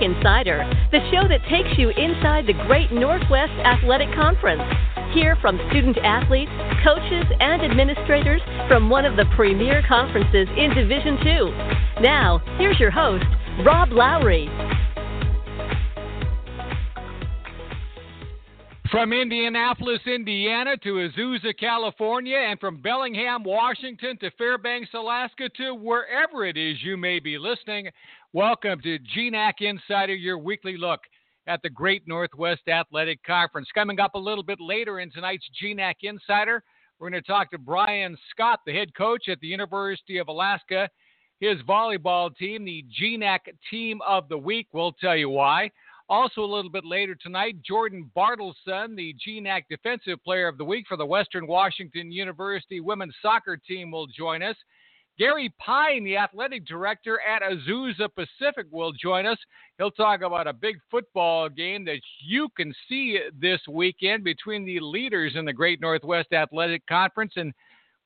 Insider, the show that takes you inside the Great Northwest Athletic Conference. Hear from student athletes, coaches, and administrators from one of the premier conferences in Division II. Now, here's your host, Rob Lowry. From Indianapolis, Indiana to Azusa, California, and from Bellingham, Washington to Fairbanks, Alaska to wherever it is you may be listening, welcome to GNAC Insider, your weekly look at the Great Northwest Athletic Conference. Coming up a little bit later in tonight's GNAC Insider, we're going to talk to Brian Scott, the head coach at the University of Alaska. His volleyball team, the GNAC Team of the Week, we'll tell you why. Also, a little bit later tonight, Jordyn Bartelson, the GNAC Defensive Player of the Week for the Western Washington University women's soccer team, will join us. Gary Pine, the athletic director at Azusa Pacific, will join us. He'll talk about a big football game that you can see this weekend between the leaders in the Great Northwest Athletic Conference. And,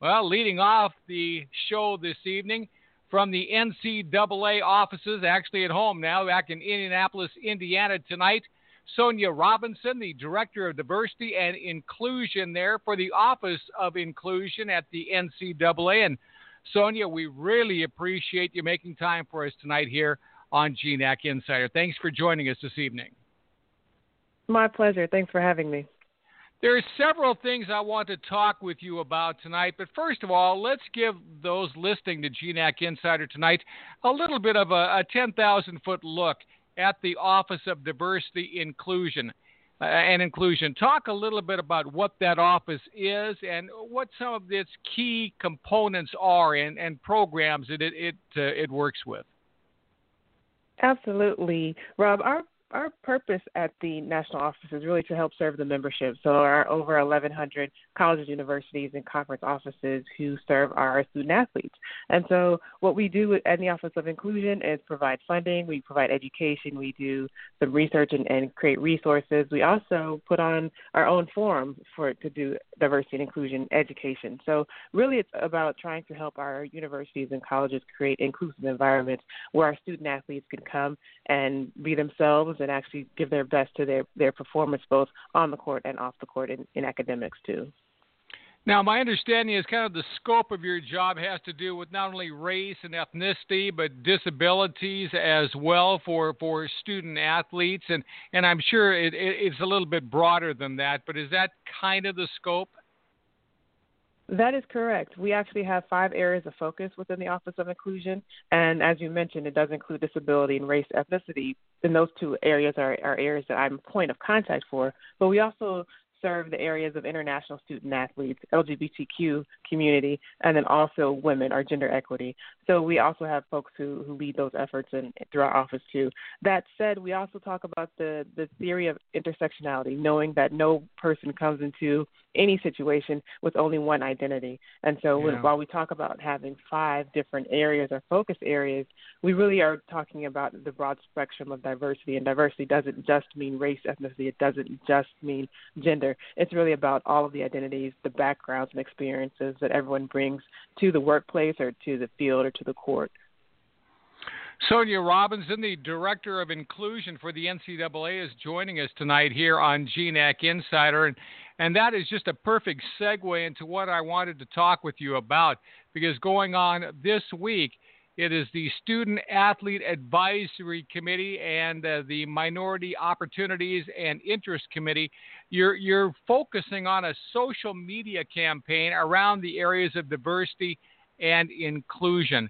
well, leading off the show this evening, from the NCAA offices, actually at home now, back in Indianapolis, Indiana tonight. Sonja Robinson, the Director of Diversity and Inclusion there for the Office of Inclusion at the NCAA. And Sonja, we really appreciate you making time for us tonight here on GNAC Insider. Thanks for joining us this evening. My pleasure. Thanks for having me. There are several things I want to talk with you about tonight, but first of all, let's give those listening to GNAC Insider tonight a little bit of a, a 10,000 foot look at the Office of Diversity Inclusion uh, and Inclusion. Talk a little bit about what that office is and what some of its key components are and, and programs that it it, uh, it works with. Absolutely, Rob. Our our purpose at the national office is really to help serve the membership. So our over 1,100 colleges, universities, and conference offices who serve our student athletes. And so what we do at the Office of Inclusion is provide funding, we provide education, we do some research and, and create resources. We also put on our own forum for to do diversity and inclusion education. So really it's about trying to help our universities and colleges create inclusive environments where our student athletes can come and be themselves and actually give their best to their, their performance both on the court and off the court in, in academics too. Now, my understanding is kind of the scope of your job has to do with not only race and ethnicity, but disabilities as well for, for student athletes. And, and I'm sure it, it, it's a little bit broader than that, but is that kind of the scope? That is correct. We actually have five areas of focus within the Office of Inclusion. And as you mentioned, it does include disability and race ethnicity. And those two areas are, are areas that I'm point of contact for. But we also serve the areas of international student athletes, LGBTQ community, and then also women or gender equity. So we also have folks who, who lead those efforts in, through our office too. That said, we also talk about the, the theory of intersectionality, knowing that no person comes into any situation with only one identity. And so yeah. while we talk about having five different areas or focus areas, we really are talking about the broad spectrum of diversity. And diversity doesn't just mean race, ethnicity, it doesn't just mean gender. It's really about all of the identities, the backgrounds, and experiences that everyone brings to the workplace or to the field or to the court. Sonja Robinson, the Director of Inclusion for the NCAA, is joining us tonight here on GNAC Insider. And, and that is just a perfect segue into what I wanted to talk with you about because going on this week, it is the Student Athlete Advisory Committee and uh, the Minority Opportunities and Interest Committee. You're, you're focusing on a social media campaign around the areas of diversity and inclusion.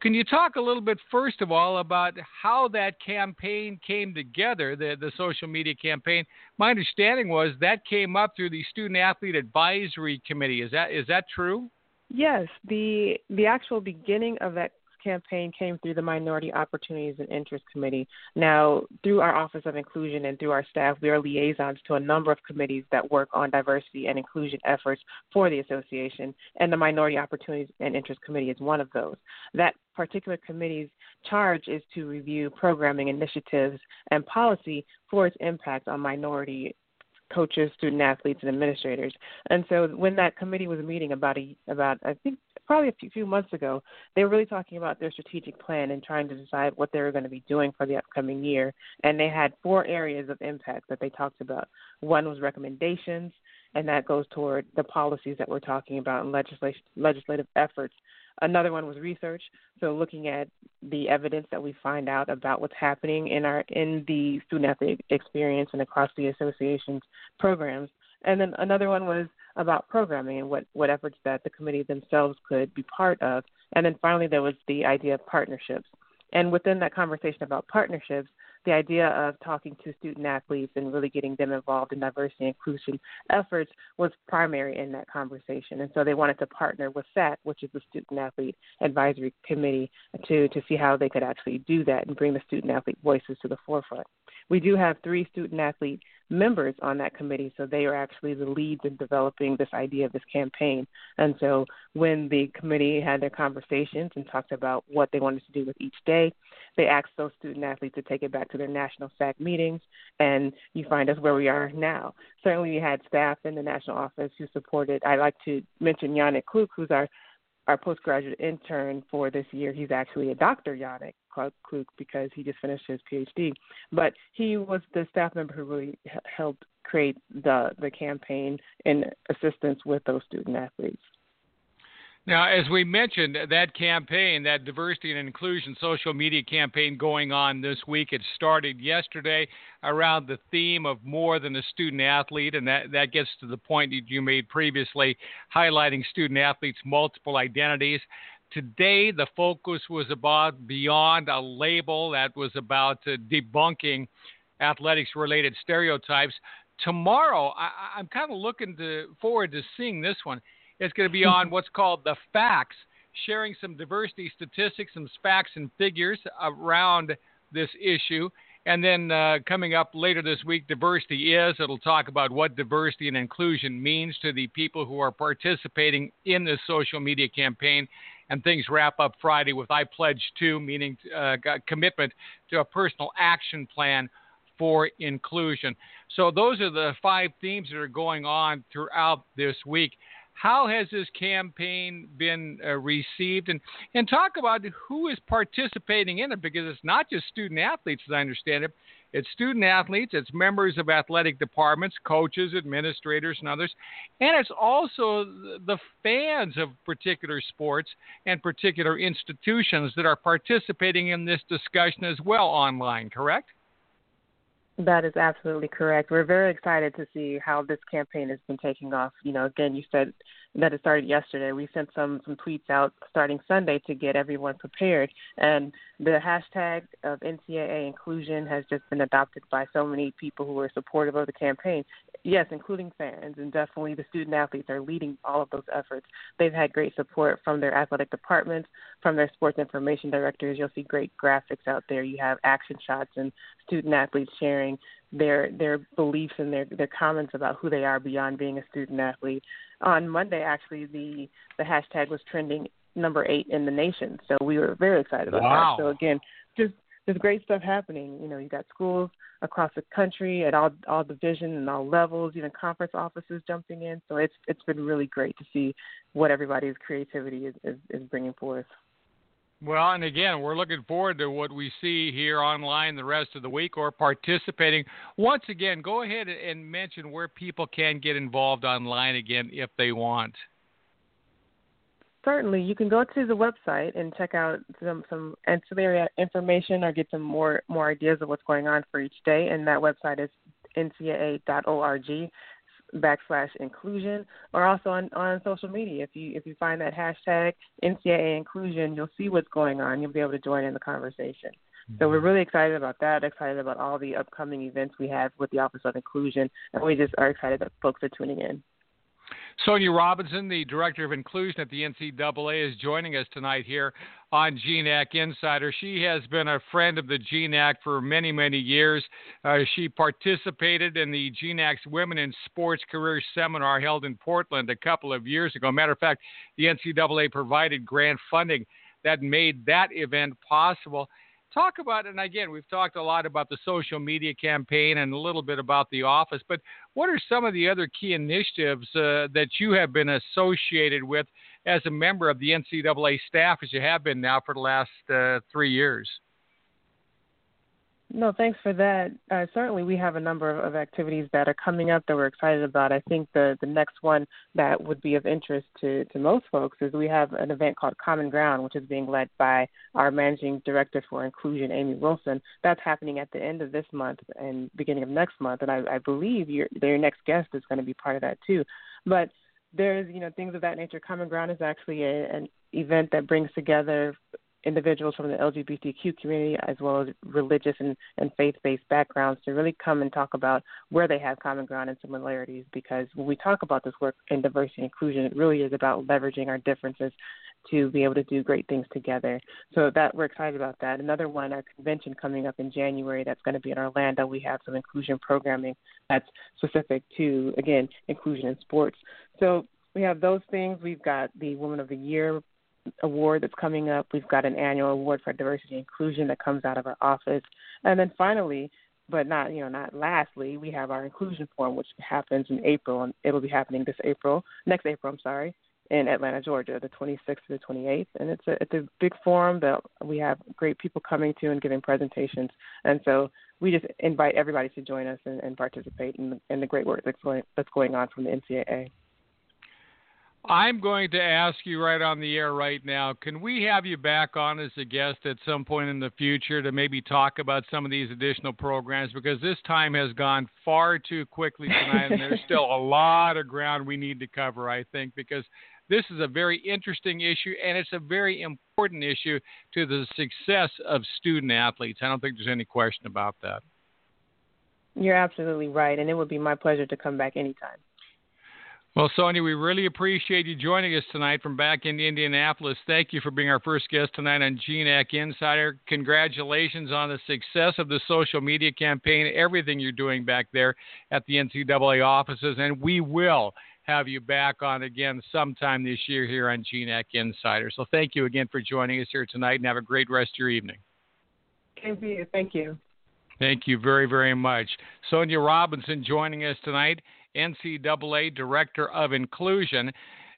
Can you talk a little bit, first of all, about how that campaign came together, the, the social media campaign? My understanding was that came up through the Student Athlete Advisory Committee. Is that is that true? Yes, the the actual beginning of that campaign came through the Minority Opportunities and Interest Committee. Now, through our Office of Inclusion and through our staff, we are liaisons to a number of committees that work on diversity and inclusion efforts for the association, and the Minority Opportunities and Interest Committee is one of those. That particular committee's charge is to review programming initiatives and policy for its impact on minority coaches, student athletes, and administrators. And so when that committee was meeting about a about I think probably a few, few months ago, they were really talking about their strategic plan and trying to decide what they were going to be doing for the upcoming year. And they had four areas of impact that they talked about. One was recommendations, and that goes toward the policies that we're talking about and legislation, legislative efforts. Another one was research, so looking at the evidence that we find out about what's happening in our in the student athlete experience and across the association's programs. And then another one was about programming and what, what efforts that the committee themselves could be part of. And then finally, there was the idea of partnerships. And within that conversation about partnerships, the idea of talking to student athletes and really getting them involved in diversity and inclusion efforts was primary in that conversation. And so they wanted to partner with SAT, which is the Student Athlete Advisory Committee, to, to see how they could actually do that and bring the student athlete voices to the forefront. We do have three student athlete members on that committee, so they are actually the leads in developing this idea of this campaign. And so when the committee had their conversations and talked about what they wanted to do with each day, they asked those student athletes to take it back to their national SAAC meetings, and you find us where we are now. Certainly, we had staff in the national office who supported. I like to mention Yannick Kluk, who's our our postgraduate intern for this year. He's actually a doctor, Yannick Kluk, because he just finished his PhD. But he was the staff member who really helped create the the campaign in assistance with those student athletes. Now, as we mentioned, that campaign, that diversity and inclusion social media campaign going on this week, it started yesterday around the theme of more than a student athlete, and that, that gets to the point that you made previously, highlighting student athletes' multiple identities. Today, the focus was about beyond a label that was about uh, debunking athletics related stereotypes. Tomorrow, I, am kind of looking to, forward to seeing this one is going to be on what's called the facts, sharing some diversity statistics, some facts and figures around this issue. And then uh, coming up later this week, Diversity Is. It'll talk about what diversity and inclusion means to the people who are participating in this social media campaign. And things wrap up Friday with I Pledge To, meaning uh, commitment to a personal action plan for inclusion. So those are the five themes that are going on throughout this week. How has this campaign been uh, received? And, and talk about who is participating in it because it's not just student athletes, as I understand it. It's student athletes, it's members of athletic departments, coaches, administrators, and others. And it's also the fans of particular sports and particular institutions that are participating in this discussion as well online, correct? That is absolutely correct. We're very excited to see how this campaign has been taking off. You know, again, you said that it started yesterday. We sent some some tweets out starting Sunday to get everyone prepared, and the hashtag of NCAA inclusion has just been adopted by so many people who are supportive of the campaign. Yes, including fans, and definitely the student athletes are leading all of those efforts. They've had great support from their athletic departments, from their sports information directors. You'll see great graphics out there. You have action shots and student athletes sharing their their beliefs and their their comments about who they are beyond being a student athlete. On Monday, actually, the the hashtag was trending number eight in the nation, so we were very excited about wow. that. So again, just there's great stuff happening. You know, you got schools across the country at all all division and all levels, even conference offices jumping in. So it's it's been really great to see what everybody's creativity is, is, is bringing forth. Well, and again, we're looking forward to what we see here online the rest of the week or participating. Once again, go ahead and mention where people can get involved online again if they want. Certainly, you can go to the website and check out some some ancillary information or get some more more ideas of what's going on for each day. And that website is ncaa.org backslash inclusion or also on, on social media. If you if you find that hashtag NCAA inclusion, you'll see what's going on. You'll be able to join in the conversation. So we're mm-hmm. really excited about that, excited about all the upcoming events we have with the Office of Inclusion, and we just are excited that folks are tuning in. Sonja Robinson, the Director of Inclusion at the NCAA, is joining us tonight here on GNAC Insider. She has been a friend of the GNAC for many, many years. Uh, she participated in the GNAC's Women in Sports Career Seminar held in Portland a couple of years ago. Matter of fact, the NCAA provided grant funding that made that event possible talk about and again we've talked a lot about the social media campaign and a little bit about the office but what are some of the other key initiatives uh, that you have been associated with as a member of the ncaa staff as you have been now for the last uh, three years no, thanks for that. Uh, certainly, we have a number of, of, activities that are coming up that we're excited about. I think the, the next one that would be of interest to, to most folks is we have an event called Common Ground, which is being led by our managing director for inclusion, Amy Wilson. That's happening at the end of this month and beginning of next month, and I, I believe your, your next guest is going to be part of that too. But there's you know things of that nature. Common Ground is actually a, an event that brings together individuals from the LGBTQ community as well as religious and, and faith based backgrounds to really come and talk about where they have common ground and similarities because when we talk about this work in diversity and inclusion, it really is about leveraging our differences to be able to do great things together. So that we're excited about that. Another one, our convention coming up in January that's going to be in Orlando. We have some inclusion programming that's specific to again inclusion in sports. So we have those things. We've got the Woman of the Year award that's coming up. We've got an annual award for diversity and inclusion that comes out of our office. And then finally, but not you know not lastly, we have our inclusion forum which happens in April and it'll be happening this April, next April, I'm sorry, in Atlanta, Georgia, the 26th to the 28th, and it's a it's a big forum that we have great people coming to and giving presentations, and so we just invite everybody to join us and, and participate in the, in the great work that's going that's going on from the NCAA. I'm going to ask you right on the air right now can we have you back on as a guest at some point in the future to maybe talk about some of these additional programs? Because this time has gone far too quickly tonight, and there's still a lot of ground we need to cover, I think, because this is a very interesting issue and it's a very important issue to the success of student athletes. I don't think there's any question about that. You're absolutely right, and it would be my pleasure to come back anytime. Well, Sonja, we really appreciate you joining us tonight from back in Indianapolis. Thank you for being our first guest tonight on GNAC Insider. Congratulations on the success of the social media campaign, everything you're doing back there at the NCAA offices, and we will have you back on again sometime this year here on GNAC Insider. So thank you again for joining us here tonight, and have a great rest of your evening. Thank you. Thank you. Thank you very, very much. Sonja Robinson joining us tonight. NCAA Director of Inclusion.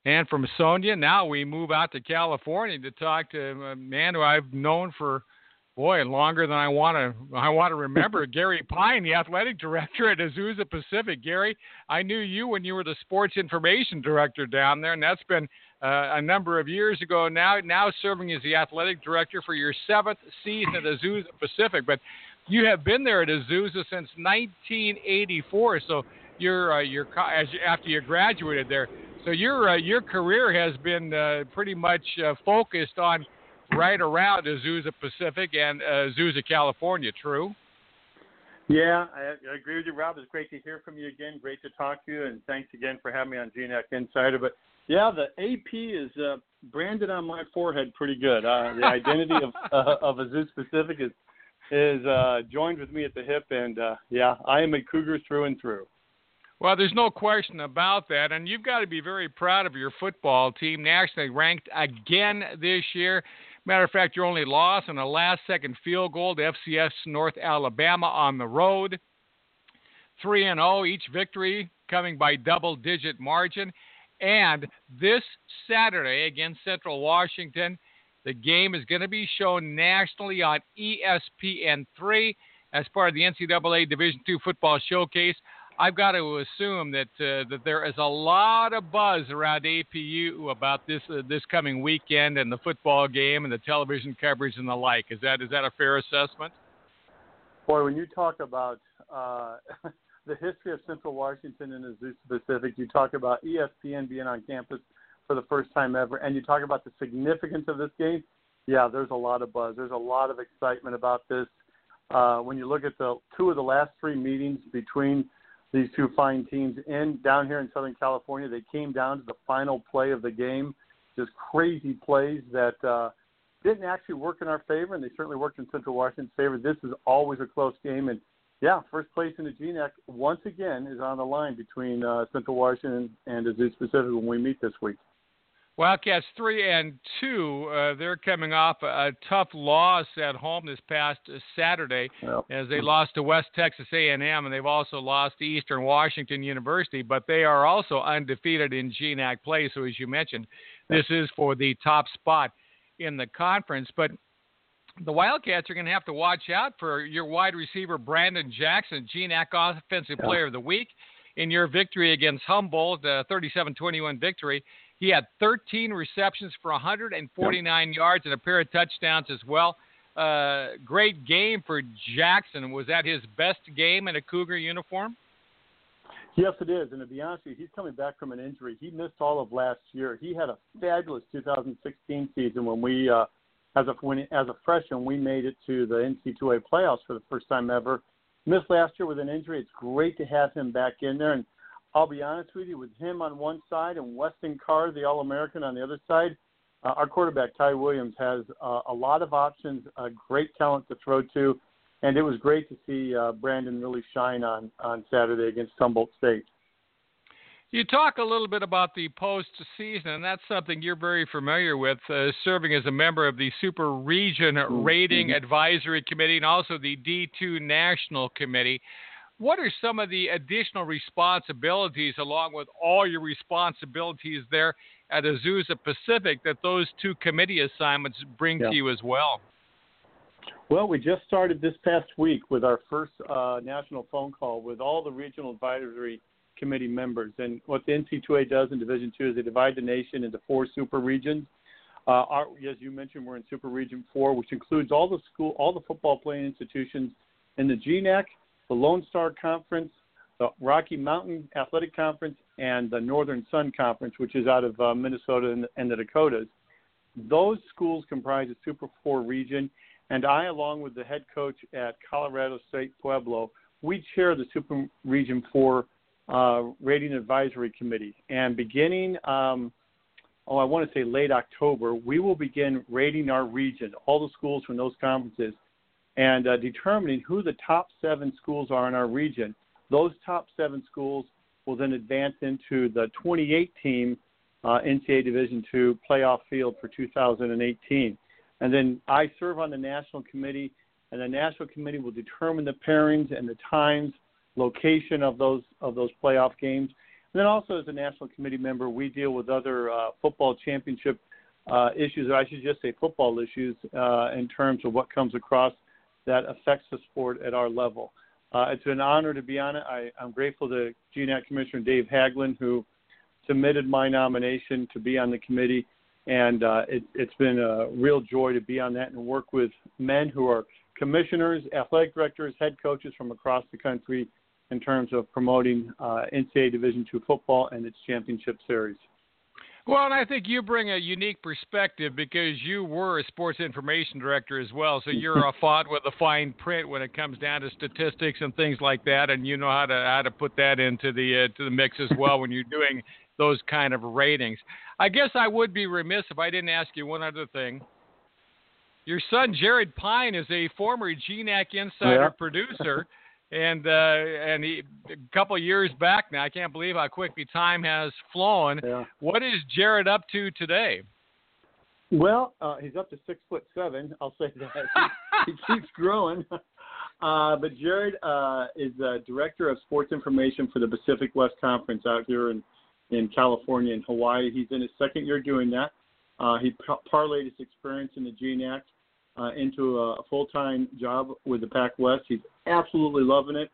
And from Sonja, now we move out to California to talk to a man who I've known for boy longer than I want to I want to remember. Gary Pine, the athletic director at Azusa Pacific. Gary, I knew you when you were the sports information director down there, and that's been uh, a number of years ago now. Now serving as the athletic director for your seventh season at Azusa Pacific, but you have been there at Azusa since 1984. So your uh, your as you, after you graduated there. So your uh, your career has been uh, pretty much uh, focused on right around Azusa Pacific and uh, Azusa, California. True. Yeah, I, I agree with you, Rob. It's great to hear from you again. Great to talk to you, and thanks again for having me on GNAC Insider. But yeah, the AP is uh, branded on my forehead pretty good. Uh, the identity of uh, of Azusa Pacific is is uh, joined with me at the hip, and uh, yeah, I am a Cougar through and through. Well, there's no question about that. And you've got to be very proud of your football team, nationally ranked again this year. Matter of fact, your only loss in a last second field goal to FCS North Alabama on the road. 3 and 0, each victory coming by double digit margin. And this Saturday against Central Washington, the game is going to be shown nationally on ESPN3 as part of the NCAA Division II Football Showcase. I've got to assume that uh, that there is a lot of buzz around APU about this uh, this coming weekend and the football game and the television coverage and the like. Is that is that a fair assessment? Boy, when you talk about uh, the history of Central Washington and Azusa Pacific. You talk about ESPN being on campus for the first time ever, and you talk about the significance of this game. Yeah, there's a lot of buzz. There's a lot of excitement about this. Uh, when you look at the two of the last three meetings between these two fine teams in down here in Southern California, they came down to the final play of the game. Just crazy plays that uh, didn't actually work in our favor, and they certainly worked in Central Washington's favor. This is always a close game, and yeah, first place in the GNAC once again is on the line between uh, Central Washington and Azusa Pacific when we meet this week. Wildcats three and two. Uh, they're coming off a, a, tough loss at home this past Saturday yep. as they lost to West Texas A&M, and they've also lost to Eastern Washington University. But they are also undefeated in GNAC play. So as you mentioned, this is for the top spot in the conference. But the Wildcats are going to have to watch out for your wide receiver Brandon Jackson, GNAC Offensive yeah. Player of the Week. In your victory against Humboldt, the 37-21 victory, he had 13 receptions for 149 yep. yards and a pair of touchdowns as well. Uh, great game for Jackson. Was that his best game in a Cougar uniform? Yes, it is. And to be honest with you, he's coming back from an injury. He missed all of last year. He had a fabulous 2016 season when we, uh, as a when as a freshman, we made it to the NC2A playoffs for the first time ever. Missed last year with an injury. It's great to have him back in there. And I'll be honest with you, with him on one side and Weston Carr, the All American, on the other side, uh, our quarterback, Ty Williams, has uh, a lot of options, a great talent to throw to, and it was great to see uh, Brandon really shine on, on Saturday against Humboldt State. You talk a little bit about the postseason, and that's something you're very familiar with, uh, serving as a member of the Super Region mm-hmm. Rating Advisory Committee and also the D2 National Committee. What are some of the additional responsibilities, along with all your responsibilities there at Azusa Pacific, that those two committee assignments bring yeah. to you as well? Well, we just started this past week with our first uh, national phone call with all the regional advisory committee members. And what the NC2A does in Division Two is they divide the nation into four super regions. Uh, our, as you mentioned, we're in Super Region Four, which includes all the school, all the football playing institutions in the GNAC the Lone Star Conference, the Rocky Mountain Athletic Conference, and the Northern Sun Conference, which is out of uh, Minnesota and, and the Dakotas. Those schools comprise a Super 4 region, and I, along with the head coach at Colorado State Pueblo, we chair the Super Region 4 uh, Rating Advisory Committee. And beginning, um, oh, I want to say late October, we will begin rating our region, all the schools from those conferences, and uh, determining who the top seven schools are in our region. Those top seven schools will then advance into the 28 team uh, NCAA Division II playoff field for 2018. And then I serve on the national committee, and the national committee will determine the pairings and the times, location of those of those playoff games. And then also as a national committee member, we deal with other uh, football championship uh, issues, or I should just say football issues, uh, in terms of what comes across that affects the sport at our level. Uh, it's an honor to be on it. I, I'm grateful to GNAC Commissioner Dave Haglund, who submitted my nomination to be on the committee. And uh, it, it's been a real joy to be on that and work with men who are commissioners, athletic directors, head coaches from across the country in terms of promoting uh, NCAA Division II football and its championship series. Well, and I think you bring a unique perspective because you were a sports information director as well, so you're a fought with a fine print when it comes down to statistics and things like that, and you know how to how to put that into the uh, to the mix as well when you're doing those kind of ratings. I guess I would be remiss if I didn't ask you one other thing. Your son Jared Pine is a former GNAC insider yeah. producer. and uh, and he, a couple years back now. I can't believe how quickly time has flown. Yeah. What is Jared up to today? Well, uh, he's up to six foot seven. I'll say that he, he keeps growing. Uh, but Jared uh, is uh, director of sports information for the Pacific West Conference out here in in California and Hawaii. He's in his second year doing that. Uh, he parlayed his experience in the GNAC uh, into a full-time job with the Pac West. He's absolutely loving it.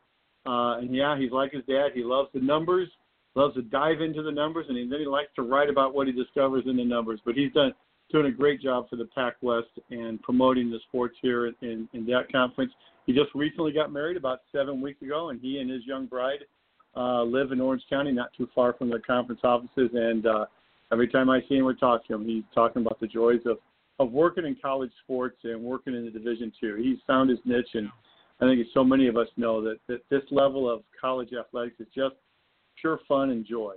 Uh, and yeah, he's like his dad. He loves the numbers, loves to dive into the numbers, and then he likes to write about what he discovers in the numbers. But he's done doing a great job for the Pac West and promoting the sports here in, in that conference. He just recently got married about seven weeks ago, and he and his young bride uh, live in Orange County, not too far from the conference offices, and uh, every time I see him or talk to him, he's talking about the joys of of working in college sports and working in the Division Two. He's found his niche, and I think so many of us know that, that this level of college athletics is just pure fun and joy.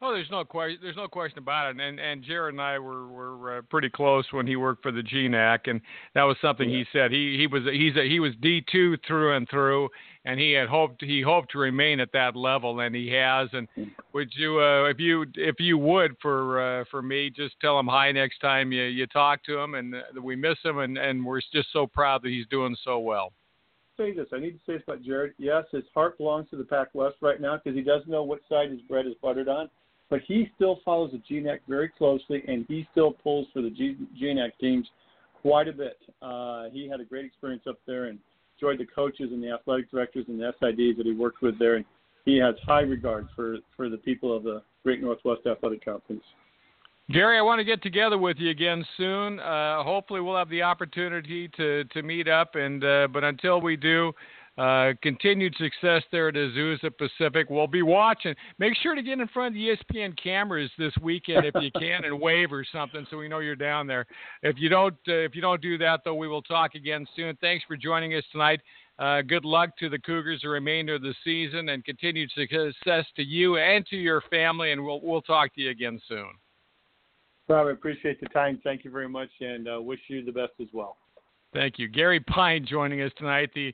Oh, there's no question. There's no question about it. And and Jared and I were were uh, pretty close when he worked for the GNAC, and that was something yeah. he said. He he was he's a, he was D two through and through, and he had hoped he hoped to remain at that level, and he has. And would you uh, if you if you would for uh, for me, just tell him hi next time you you talk to him, and uh, we miss him, and and we're just so proud that he's doing so well say this. I need to say this about Jared. Yes, his heart belongs to the Pac West right now because he doesn't know what side his bread is buttered on but he still follows the GNAC very closely, and he still pulls for the G- GNAC teams quite a bit. Uh, he had a great experience up there and enjoyed the coaches and the athletic directors and the SIDs that he worked with there, and he has high regard for for the people of the Great Northwest Athletic Conference. Gary, I want to get together with you again soon. Uh, hopefully, we'll have the opportunity to to meet up, and uh, but until we do. Uh, continued success there at Azusa Pacific. We'll be watching. Make sure to get in front of the ESPN cameras this weekend if you can and wave or something so we know you're down there. If you don't, uh, if you don't do that though, we will talk again soon. Thanks for joining us tonight. Uh, good luck to the Cougars the remainder of the season and continued success to you and to your family. And we'll we'll talk to you again soon. Rob, I appreciate the time. Thank you very much, and uh, wish you the best as well. Thank you, Gary Pine, joining us tonight. The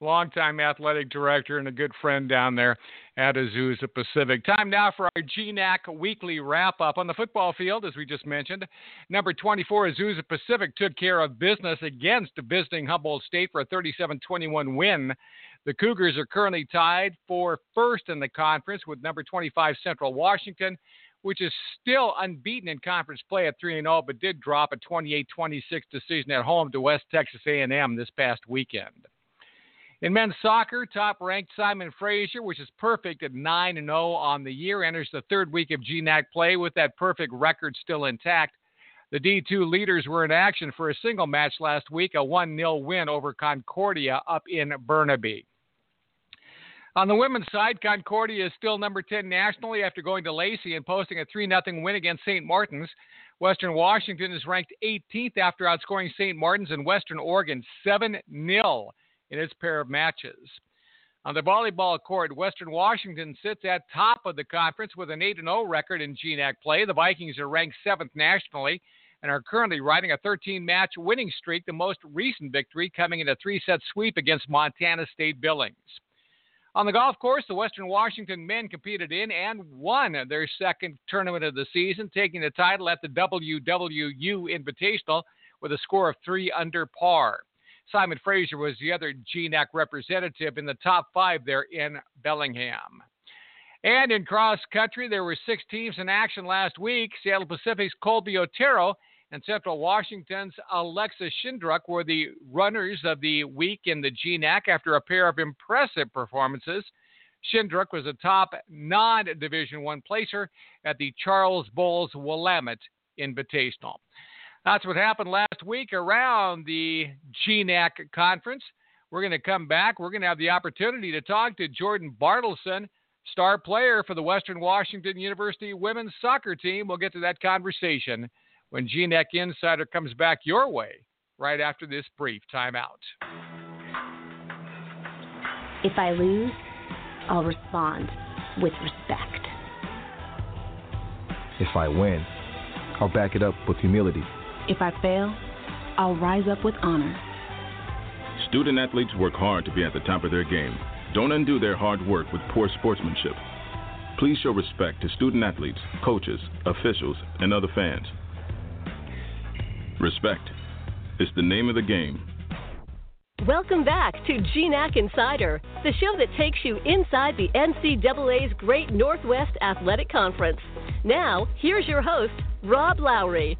longtime athletic director and a good friend down there at Azusa Pacific. Time now for our GNAC weekly wrap up on the football field, as we just mentioned. Number 24, Azusa Pacific took care of business against visiting Humboldt State for a 37 21 win. The Cougars are currently tied for first in the conference with number 25 Central Washington, which is still unbeaten in conference play at 3 0, but did drop a 28 26 decision at home to West Texas A&M this past weekend. In men's soccer, top ranked Simon Fraser, which is perfect at 9 0 on the year, enters the third week of GNAC play with that perfect record still intact. The D2 leaders were in action for a single match last week, a 1 0 win over Concordia up in Burnaby. On the women's side, Concordia is still number 10 nationally after going to Lacey and posting a 3 0 win against St. Martin's. Western Washington is ranked 18th after outscoring St. Martin's and Western Oregon 7 0 in its pair of matches. On the volleyball court, Western Washington sits at top of the conference with an 8 0 record in GNAC play. The Vikings are ranked seventh nationally and are currently riding a 13 match winning streak, the most recent victory coming in a three set sweep against Montana State Billings. On the golf course, the Western Washington men competed in and won their second tournament of the season, taking the title at the WWU Invitational with a score of three under par. Simon Fraser was the other GNAC representative in the top five there in Bellingham. And in cross country, there were six teams in action last week. Seattle Pacific's Colby Otero and Central Washington's Alexa Schindruck were the runners of the week in the GNAC after a pair of impressive performances. Schindruck was a top non-Division One placer at the Charles Bowles Willamette Invitational. That's what happened last week around the GNAC conference. We're going to come back. We're going to have the opportunity to talk to Jordyn Bartelson, star player for the Western Washington University women's soccer team. We'll get to that conversation when GNAC Insider comes back your way right after this brief timeout. If I lose, I'll respond with respect. If I win, I'll back it up with humility. If I fail, I'll rise up with honor. Student athletes work hard to be at the top of their game. Don't undo their hard work with poor sportsmanship. Please show respect to student athletes, coaches, officials, and other fans. Respect is the name of the game. Welcome back to GNAC Insider, the show that takes you inside the NCAA's Great Northwest Athletic Conference. Now, here's your host, Rob Lowry.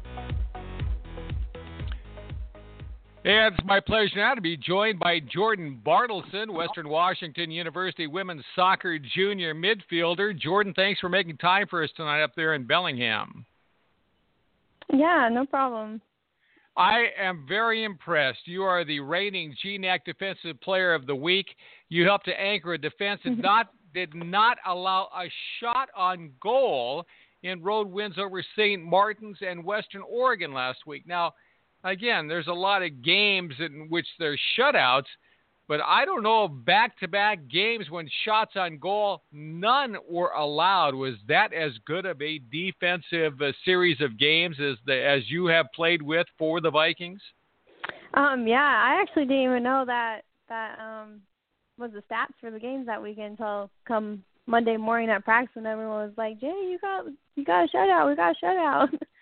It's my pleasure now to be joined by Jordyn Bartelson, Western Washington University women's soccer junior midfielder. Jordyn, thanks for making time for us tonight up there in Bellingham. Yeah, no problem. I am very impressed. You are the reigning GNAC Defensive Player of the Week. You helped to anchor a defense that mm-hmm. not did not allow a shot on goal in road wins over St. Martin's and Western Oregon last week. Now, again, there's a lot of games in which there's shutouts, but I don't know back to back games when shots on goal, none were allowed. Was that as good of a defensive uh, series of games as the as you have played with for the Vikings? Um, yeah, I actually didn't even know that that um was the stats for the games that weekend until come Monday morning at practice and everyone was like, Jay, you got you got a shutout, we got a shutout.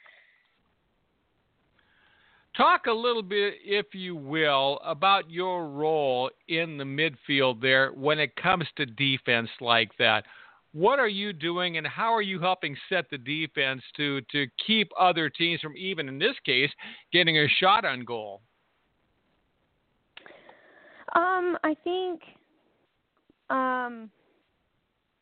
Talk a little bit, if you will, about your role in the midfield there when it comes to defense like that. What are you doing, and how are you helping set the defense to to keep other teams from even in this case getting a shot on goal? Um, I think um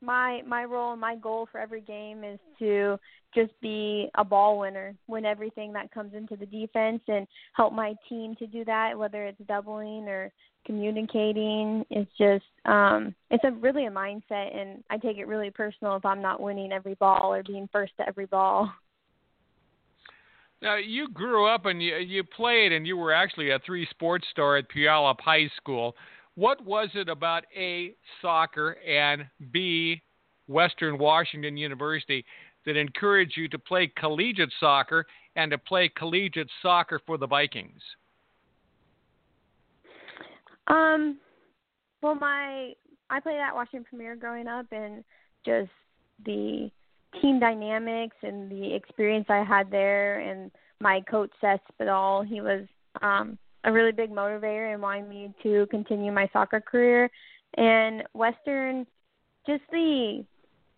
my my role and my goal for every game is to just be a ball winner, win everything that comes into the defense, and help my team to do that. Whether it's doubling or communicating, it's just um, it's a really a mindset, and I take it really personal if I'm not winning every ball or being first to every ball. Now you grew up and you you played, and you were actually a three sports star at Puyallup High School. What was it about A, soccer, and B, Western Washington University that encouraged you to play collegiate soccer and to play collegiate soccer for the Vikings? Um, well, my I played at Washington Premier growing up, and just the team dynamics and the experience I had there, and my coach Seth Spedal, he was um, a really big motivator in wanting me to continue my soccer career. And Western, just the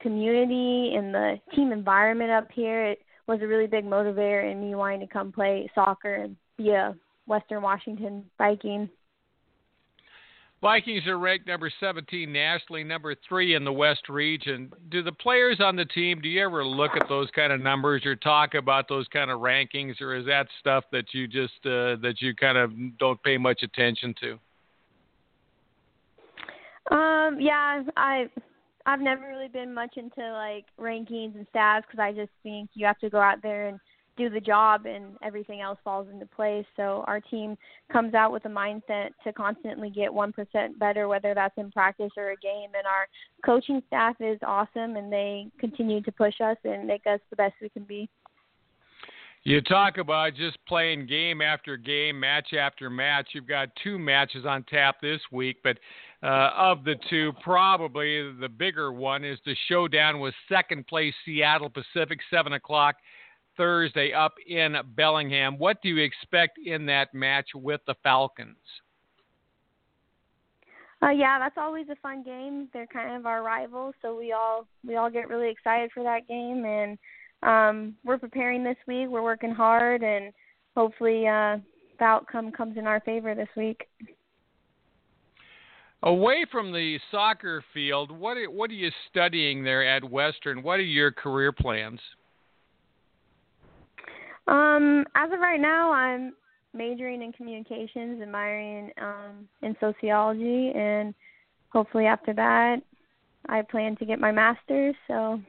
community and the team environment up here, it was a really big motivator in me wanting to come play soccer and be a Western Washington Viking. Vikings are ranked number 17 nationally, number three in the West region. Do the players on the team, do you ever look at those kind of numbers or talk about those kind of rankings, or is that stuff that you just uh, that you kind of don't pay much attention to? Um, yeah, I I've never really been much into like rankings and stats because I just think you have to go out there and do the job and everything else falls into place. So our team comes out with a mindset to constantly get 1% better, whether that's in practice or a game. And our coaching staff is awesome and they continue to push us and make us the best we can be. You talk about just playing game after game, match after match. You've got two matches on tap this week, but uh, of the two, probably the bigger one is the showdown with second place Seattle Pacific, 7 o'clock Thursday up in Bellingham. What do you expect in that match with the Falcons? Uh, yeah, that's always a fun game. They're kind of our rivals, so we all we all get really excited for that game, and um, we're preparing this week. We're working hard, and hopefully uh, the outcome comes in our favor this week. Away from the soccer field, what are, what are you studying there at Western? What are your career plans? Um, as of right now, I'm majoring in communications and minoring um, in sociology, and hopefully after that, I plan to get my master's. So.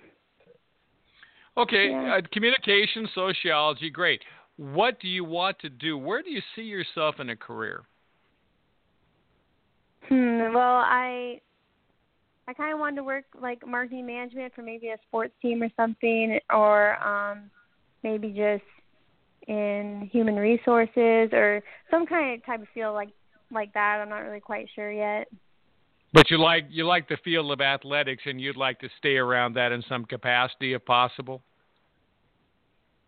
Okay, yeah. uh, communication, sociology, great. What do you want to do? Where do you see yourself in a career? Hmm, well, I I kind of wanted to work like marketing management for maybe a sports team or something, or um, maybe just in human resources or some kind of type of field like like that. I'm not really quite sure yet. But you like you like the field of athletics, and you'd like to stay around that in some capacity, if possible.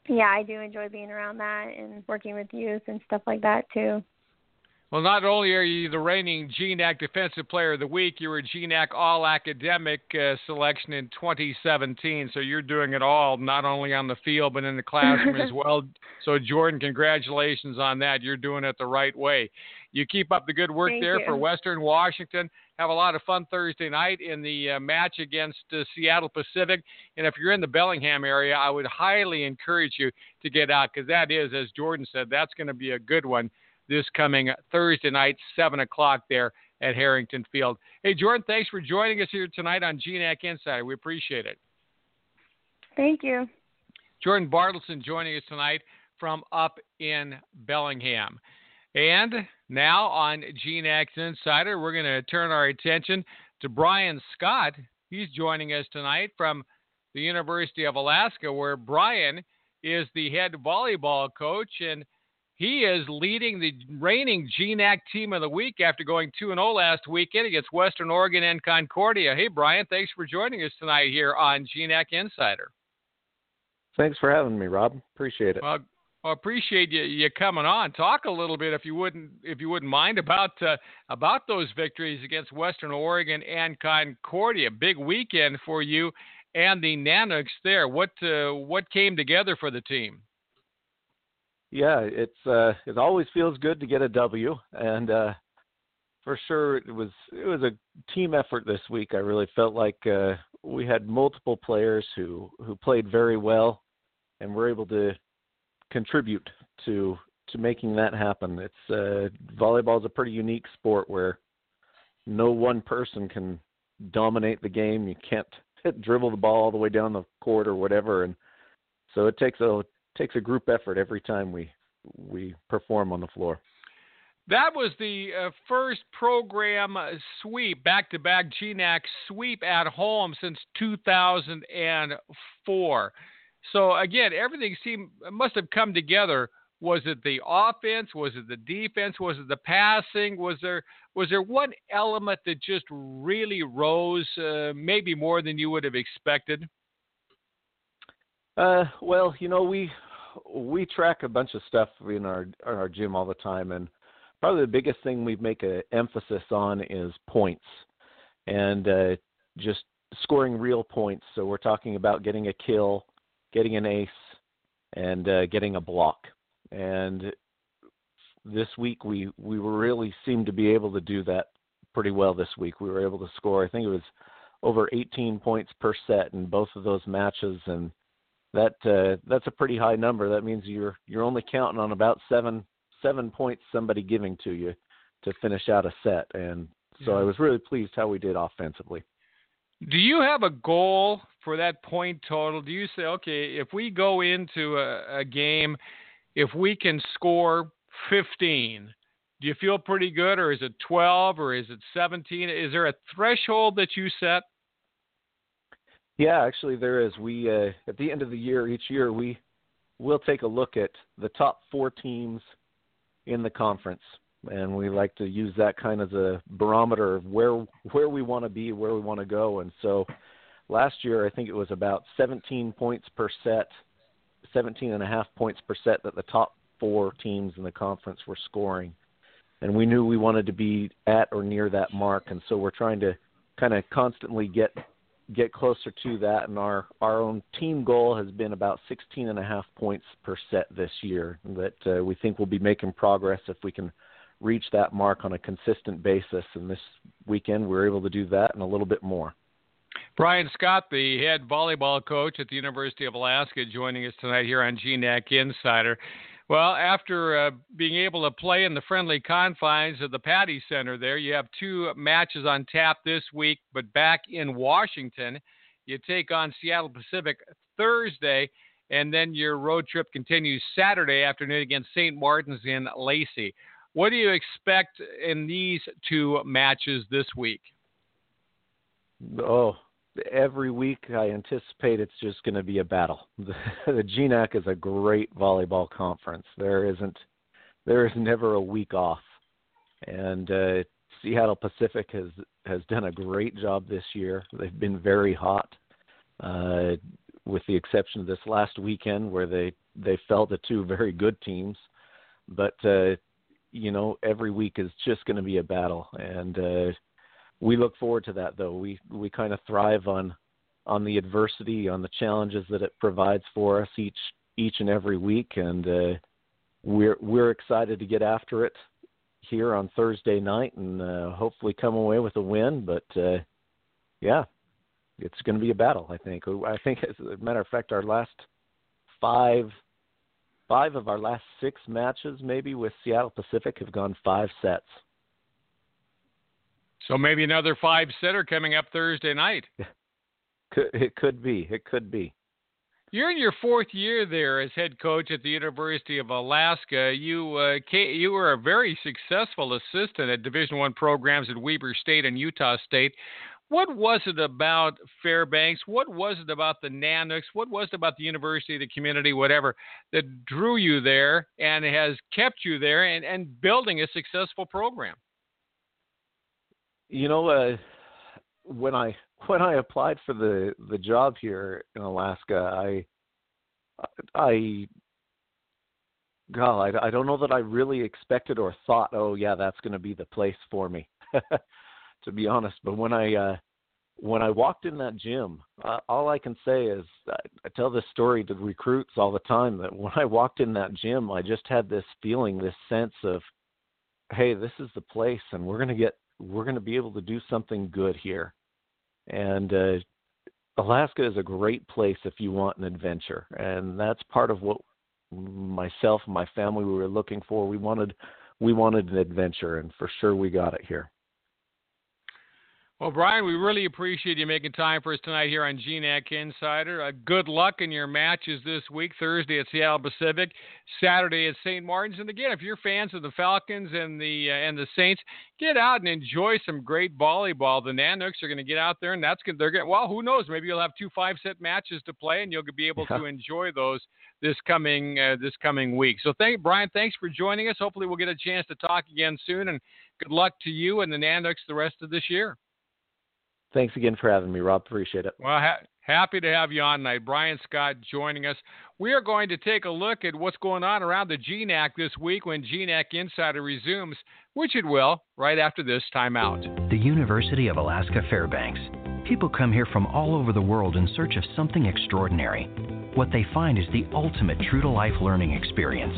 Yeah, I do enjoy being around that and working with youth and stuff like that too. Well, not only are you the reigning GNAC Defensive Player of the Week, you were GNAC All Academic uh, selection in 2017. So you're doing it all, not only on the field but in the classroom as well. So Jordyn, congratulations on that. You're doing it the right way. You keep up the good work Thank there you. for Western Washington. Have a lot of fun Thursday night in the uh, match against uh, Seattle Pacific. And if you're in the Bellingham area, I would highly encourage you to get out because that is, as Jordyn said, that's going to be a good one this coming Thursday night, 7 o'clock there. at Harrington Field. Hey, Jordyn, thanks for joining us here tonight on GNAC Insider. We appreciate it. Thank you. Jordyn Bartelson joining us tonight from up in Bellingham. And now on GNAC Insider, we're going to turn our attention to Brian Scott. He's joining us tonight from the University of Alaska, where Brian is the head volleyball coach and he is leading the reigning GNAC team of the week after going 2 0 last weekend against Western Oregon and Concordia. Hey, Brian, thanks for joining us tonight here on GNAC Insider. Thanks for having me, Rob. Appreciate it. Well, I appreciate you, you coming on. Talk a little bit, if you wouldn't, if you wouldn't mind, about uh, about those victories against Western Oregon and Concordia. Big weekend for you and the Nanooks there. What uh, what came together for the team? Yeah, it's uh, it always feels good to get a W, and uh, for sure it was it was a team effort this week. I really felt like uh, we had multiple players who who played very well, and were able to contribute to to making that happen. It's uh, volleyball is a pretty unique sport where no one person can dominate the game. You can't dribble the ball all the way down the court or whatever, and so it takes a takes a group effort every time we we perform on the floor. That was the uh, first program sweep, back to back GNAC sweep at home since 2004. So, again, everything seemed must have come together. Was it the offense? Was it the defense? Was it the passing? Was there was there one element that just really rose, uh, maybe more than you would have expected? Uh, well, you know, we we track a bunch of stuff in our in our gym all the time, and probably the biggest thing we make an emphasis on is points, and uh, just scoring real points. So we're talking about getting a kill, getting an ace, and uh, getting a block. And this week we we really seemed to be able to do that pretty well. This week we were able to score. I think it was over 18 points per set in both of those matches, and that uh, that's a pretty high number. That means you're you're only counting on about seven seven points somebody giving to you to finish out a set, and so yeah. I was really pleased how we did offensively. Do you have a goal for that point total? Do you say, okay, if we go into a, a game, if we can score 15, do you feel pretty good, or is it 12, or is it 17? Is there a threshold that you set? Yeah, actually, there is. We uh, at the end of the year, each year, we will take a look at the top four teams in the conference, and we like to use that kind of a barometer of where where we want to be, where we want to go. And so, last year, I think it was about 17 points per set, 17 and a half points per set that the top four teams in the conference were scoring, and we knew we wanted to be at or near that mark. And so, we're trying to kind of constantly get get closer to that and our our own team goal has been about 16 and a half points per set this year that uh, we think we'll be making progress if we can reach that mark on a consistent basis and this weekend we are able to do that and a little bit more Brian Scott, the head volleyball coach at the University of Alaska, joining us tonight here on GNAC Insider. Well, after uh, being able to play in the friendly confines of the Patty Center there, you have two matches on tap this week, but back in Washington, you take on Seattle Pacific Thursday, and then your road trip continues Saturday afternoon against St. Martin's in Lacey. What do you expect in these two matches this week? Oh, every week I anticipate it's just going to be a battle. The, the GNAC is a great volleyball conference. There isn't, there is never a week off, and uh, Seattle Pacific has has done a great job this year. They've been very hot, uh, with the exception of this last weekend where they they fell to two very good teams, but uh, you know every week is just going to be a battle, and uh, we look forward to that though. We we kind of thrive on on the adversity, on the challenges that it provides for us each each and every week, and uh, we're we're excited to get after it here on Thursday night and uh, hopefully come away with a win. But uh, yeah, it's going to be a battle. I think. I think, as a matter of fact, our last five five of our last six matches, maybe with Seattle Pacific, have gone five sets. So maybe another five sitter coming up Thursday night. It could be. It could be. You're in your fourth year there as head coach at the University of Alaska. You uh, you were a very successful assistant at Division One programs at Weber State and Utah State. What was it about Fairbanks? What was it about the Nanooks? What was it about the university, the community, whatever, that drew you there and has kept you there and, and building a successful program? You know, uh, when I when I applied for the the job here in Alaska, I I God, I, I don't know that I really expected or thought, oh yeah, that's going to be the place for me. to be honest, but when I uh when I walked in that gym, uh, all I can say is I, I tell this story to recruits all the time that when I walked in that gym, I just had this feeling, this sense of, hey, this is the place, and we're gonna get, we're gonna be able to do something good here. And uh, Alaska is a great place if you want an adventure, and that's part of what myself and my family we were looking for. We wanted we wanted an adventure, and for sure we got it here. Well, Brian, we really appreciate you making time for us tonight here on GNAC Insider. Uh, good luck in your matches this week. Thursday at Seattle Pacific, Saturday at St. Martin's. And again, if you're fans of the Falcons and the uh, and the Saints, get out and enjoy some great volleyball. The Nanooks are going to get out there, and that's good. They're going. Well, who knows? Maybe you'll have two five-set matches to play, and you'll be able yeah. to enjoy those this coming uh, this coming week. So, thank Brian. Thanks for joining us. Hopefully, we'll get a chance to talk again soon. And good luck to you and the Nanooks the rest of this year. Thanks again for having me, Rob. Appreciate it. Well, ha- happy to have you on tonight. Brian Scott joining us. We are going to take a look at what's going on around the GNAC this week when GNAC Insider resumes, which it will right after this timeout. The University of Alaska Fairbanks. People come here from all over the world in search of something extraordinary. What they find is the ultimate true to life learning experience,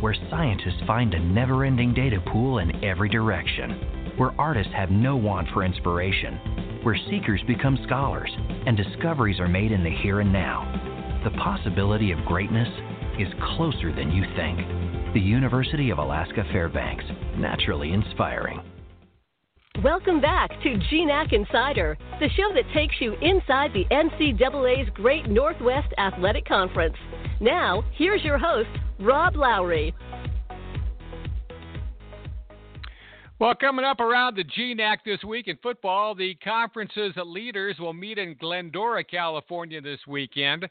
where scientists find a never ending data pool in every direction, where artists have no want for inspiration where seekers become scholars and discoveries are made in the here and now. The possibility of greatness is closer than you think. The University of Alaska Fairbanks, naturally inspiring. Welcome back to GNAC Insider, the show that takes you inside the NCAA's Great Northwest Athletic Conference. Now, here's your host, Rob Lowry. Well, coming up around the GNAC this week in football, the conference's leaders will meet in Glendora, California this weekend.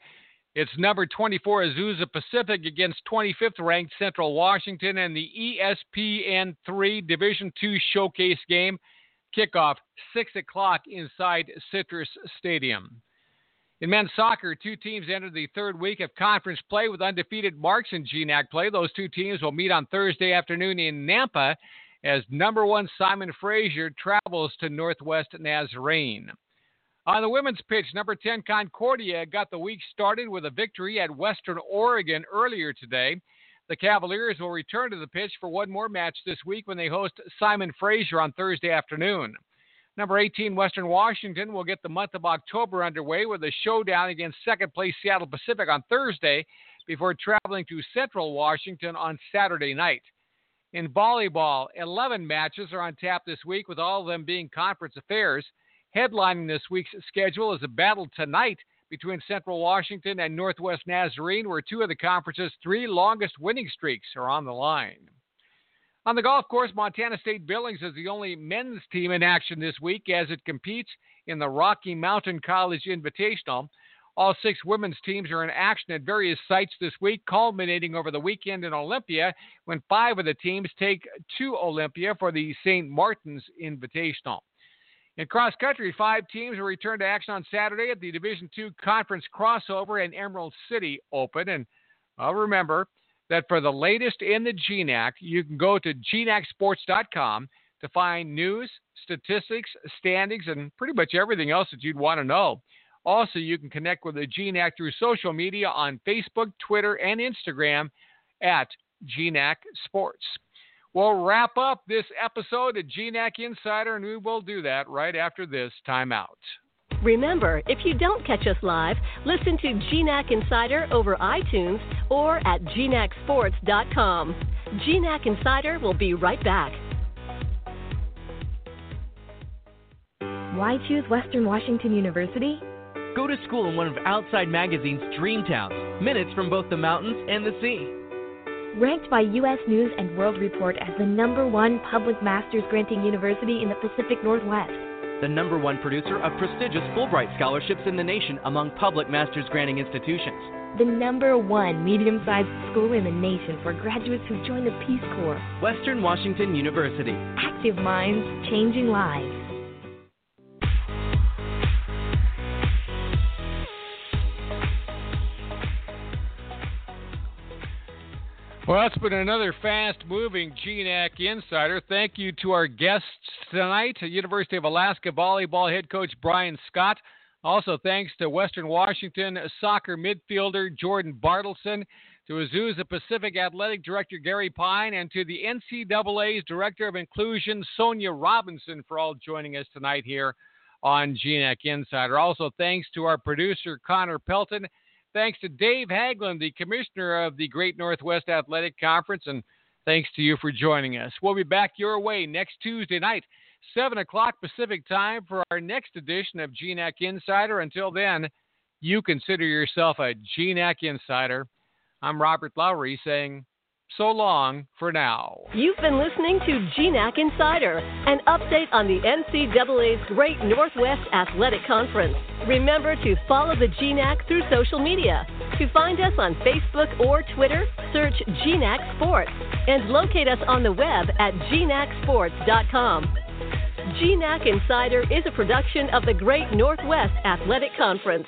It's number 24 Azusa Pacific against 25th ranked Central Washington and the ESPN3 Division II Showcase game. Kickoff 6 o'clock inside Citrus Stadium. In men's soccer, two teams entered the third week of conference play with undefeated marks in GNAC play. Those two teams will meet on Thursday afternoon in Nampa as number one Simon Fraser travels to Northwest Nazarene. On the women's pitch, number 10 Concordia got the week started with a victory at Western Oregon earlier today. The Cavaliers will return to the pitch for one more match this week when they host Simon Fraser on Thursday afternoon. Number 18 Western Washington will get the month of October underway with a showdown against second place Seattle Pacific on Thursday before traveling to Central Washington on Saturday night. In volleyball, 11 matches are on tap this week, with all of them being conference affairs. Headlining this week's schedule is a battle tonight between Central Washington and Northwest Nazarene, where two of the conference's three longest winning streaks are on the line. On the golf course, Montana State Billings is the only men's team in action this week as it competes in the Rocky Mountain College Invitational. All six women's teams are in action at various sites this week, culminating over the weekend in Olympia when five of the teams take to Olympia for the St. Martin's Invitational. In cross country, five teams will return to action on Saturday at the Division II Conference Crossover and Emerald City Open. And I'll remember that for the latest in the GNAC, you can go to gnacsports.com to find news, statistics, standings, and pretty much everything else that you'd want to know. Also, you can connect with the GNAC through social media on Facebook, Twitter, and Instagram at GNAC Sports. We'll wrap up this episode of GNAC Insider, and we will do that right after this timeout. Remember, if you don't catch us live, listen to GNAC Insider over iTunes or at gnacsports.com. GNAC Insider will be right back. Why choose Western Washington University? Go to school in one of Outside Magazine's dream towns, minutes from both the mountains and the sea. Ranked by U.S. News and World Report as the number one public master's granting university in the Pacific Northwest. The number one producer of prestigious Fulbright scholarships in the nation among public master's granting institutions. The number one medium sized school in the nation for graduates who join the Peace Corps. Western Washington University. Active minds, changing lives. Well, that's been another fast moving GNAC Insider. Thank you to our guests tonight, University of Alaska volleyball head coach Brian Scott. Also, thanks to Western Washington soccer midfielder Jordyn Bartelson, to Azusa Pacific Athletic Director Gary Pine, and to the NCAA's Director of Inclusion Sonja Robinson for all joining us tonight here on GNAC Insider. Also, thanks to our producer Connor Pelton Thanks to Dave Haglund, the commissioner of the Great Northwest Athletic Conference, and thanks to you for joining us. We'll be back your way next Tuesday night, 7 o'clock Pacific time, for our next edition of GNAC Insider. Until then, you consider yourself a GNAC Insider. I'm Robert Lowry saying so long for now. You've been listening to GNAC Insider, an update on the NCAA's Great Northwest Athletic Conference. Remember to follow the GNAC through social media. To find us on Facebook or Twitter, search GNAC Sports and locate us on the web at gnacsports.com. GNAC Insider is a production of the Great Northwest Athletic Conference.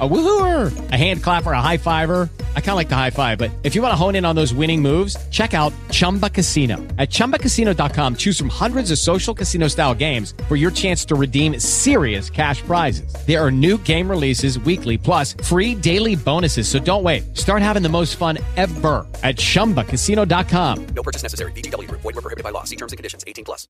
A woohooer, a hand clapper, a high fiver. I kind of like the high five, but if you want to hone in on those winning moves, check out Chumba Casino. At ChumbaCasino.com, choose from hundreds of social casino style games for your chance to redeem serious cash prizes. There are new game releases weekly, plus free daily bonuses. So don't wait. Start having the most fun ever at ChumbaCasino.com. No purchase necessary. VGW. Void were prohibited by law. See terms and conditions. 18 plus.